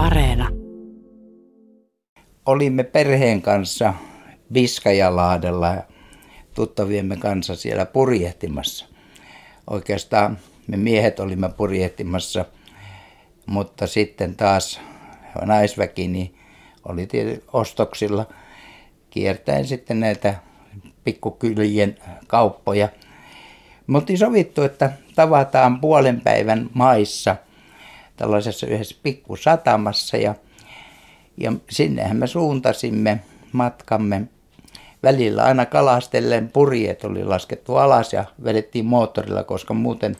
Areena. Olimme perheen kanssa Viskajalaadella tuttaviemme kanssa siellä purjehtimassa. Oikeastaan me miehet olimme purjehtimassa, mutta sitten taas naisväki niin oli ostoksilla kiertäen sitten näitä pikkukylien kauppoja. Me sovittu, että tavataan puolen päivän maissa tällaisessa yhdessä pikkusatamassa ja, ja sinnehän me suuntasimme matkamme. Välillä aina kalastellen purjeet oli laskettu alas ja vedettiin moottorilla, koska muuten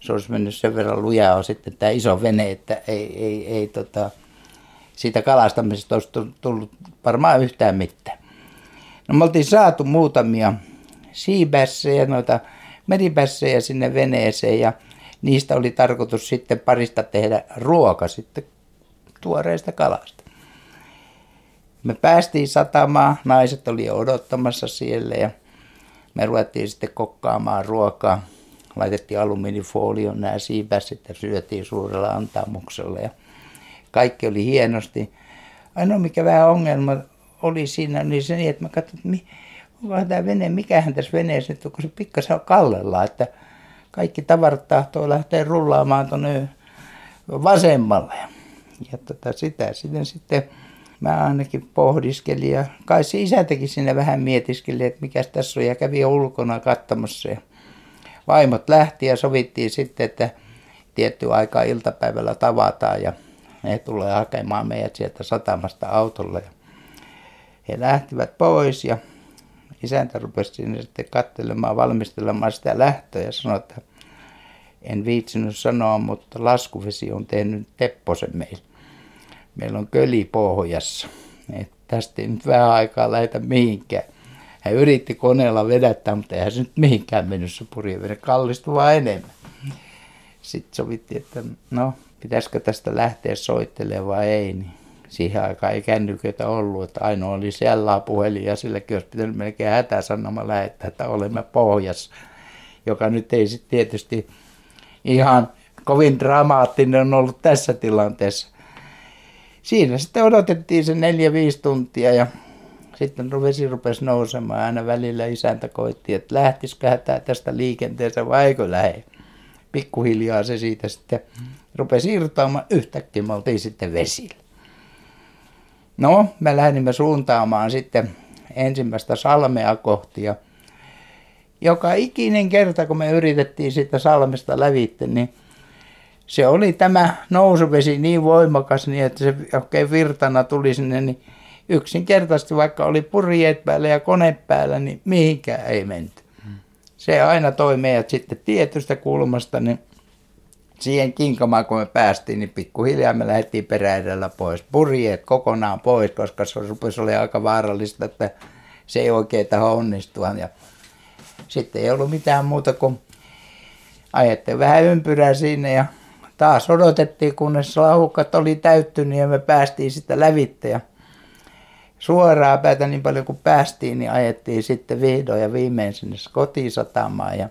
se olisi mennyt sen verran lujaa sitten tämä iso vene, että ei, ei, ei tota, siitä kalastamisesta olisi tullut varmaan yhtään mitään. No me oltiin saatu muutamia siibässejä, noita meripässejä sinne veneeseen ja niistä oli tarkoitus sitten parista tehdä ruoka sitten tuoreesta kalasta. Me päästiin satamaan, naiset oli odottamassa siellä ja me ruvettiin sitten kokkaamaan ruokaa. Laitettiin alumiinifolioon nämä siipässit ja syötiin suurella antamuksella ja kaikki oli hienosti. Ainoa mikä vähän ongelma oli siinä, niin se niin, että mä katsoin, että onko tämä vene, mikähän tässä veneessä nyt, kun se pikkasen kallella, että kaikki tavarat tahtoo lähteä rullaamaan tuonne vasemmalle. Ja tota, sitä sitten, sitten mä ainakin pohdiskelin ja kai se isäntäkin sinne vähän mietiskeli, että mikä tässä on ja kävi ulkona katsomassa. Ja vaimot lähti ja sovittiin sitten, että tietty aika iltapäivällä tavataan ja ne tulee hakemaan meidät sieltä satamasta autolla. Ja he lähtivät pois ja isäntä rupesi sinne sitten katselemaan, valmistelemaan sitä lähtöä ja sanoi, että en viitsinyt sanoa, mutta laskuvesi on tehnyt tepposen meille. Meillä on köli pohjassa. Et tästä ei nyt vähän aikaa lähetä mihinkään. Hän yritti koneella vedättää, mutta eihän se nyt mihinkään mennyt se purjevene. Kallistui vaan enemmän. Sitten sovittiin, että no, pitäisikö tästä lähteä soittelemaan vai ei. Niin siihen aikaan ei kännyköitä ollut, että ainoa oli siellä puhelin ja silläkin olisi pitänyt melkein hätäsanoma lähettää, että olemme pohjassa, joka nyt ei sitten tietysti ihan kovin dramaattinen on ollut tässä tilanteessa. Siinä sitten odotettiin se neljä, viisi tuntia ja sitten vesi rupesi nousemaan. Aina välillä isäntä koitti, että lähtisikö tämä tästä liikenteessä vai eikö lähde. Pikkuhiljaa se siitä sitten rupesi irtoamaan. Yhtäkkiä me oltiin sitten vesillä. No, me lähdimme suuntaamaan sitten ensimmäistä salmea kohti ja joka ikinen kerta, kun me yritettiin sitä salmesta lävitte, niin se oli tämä nousuvesi niin voimakas, niin että se oikein virtana tuli sinne, niin yksinkertaisesti vaikka oli purjeet päällä ja kone päällä, niin mihinkään ei menty. Se aina toi meidät sitten tietystä kulmasta, niin siihen kinkamaan kun me päästiin, niin pikkuhiljaa me lähdettiin peräedellä pois. Purjeet kokonaan pois, koska se rupesi oli aika vaarallista, että se ei oikein taho onnistua. Ja sitten ei ollut mitään muuta kuin ajettiin vähän ympyrää sinne ja taas odotettiin, kunnes lahukat oli täyttynyt ja me päästiin sitten lävitte. Ja suoraa päätä niin paljon kuin päästiin, niin ajettiin sitten vihdoin ja viimein sinne kotisatamaan. Ja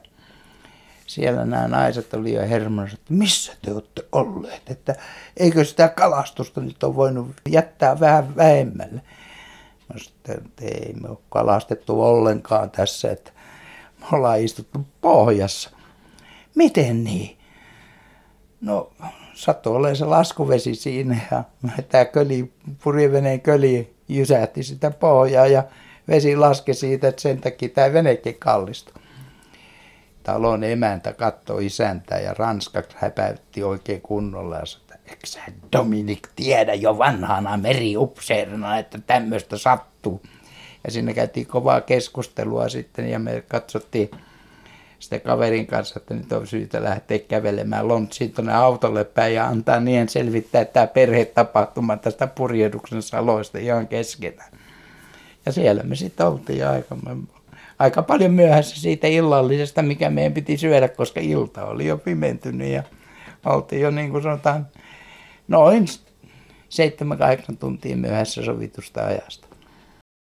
siellä nämä naiset oli jo hermossa, että missä te olette olleet, että eikö sitä kalastusta nyt ole voinut jättää vähän vähemmälle. No sitten, että ei me ole kalastettu ollenkaan tässä, että me ollaan istuttu pohjassa. Miten niin? No sattui olemaan se laskuvesi siinä ja tämä köli, purjeveneen köli jysähti sitä pohjaa ja vesi laski siitä, että sen takia tämä venekin kallistui talon emäntä katsoi isäntää ja ranskaksi häpäytti oikein kunnolla ja sanoi, että eikö sä Dominik tiedä jo vanhana meriupseerina, että tämmöistä sattuu. Ja sinne käytiin kovaa keskustelua sitten ja me katsottiin sitten kaverin kanssa, että nyt on syytä lähteä kävelemään Lontsiin tuonne autolle päin ja antaa niiden selvittää tämä perhetapahtuma tästä purjehduksen saloista ihan keskenään. Ja siellä me sitten oltiin aika aika paljon myöhässä siitä illallisesta, mikä meidän piti syödä, koska ilta oli jo pimentynyt ja oltiin jo niin kuin sanotaan noin 7-8 tuntia myöhässä sovitusta ajasta.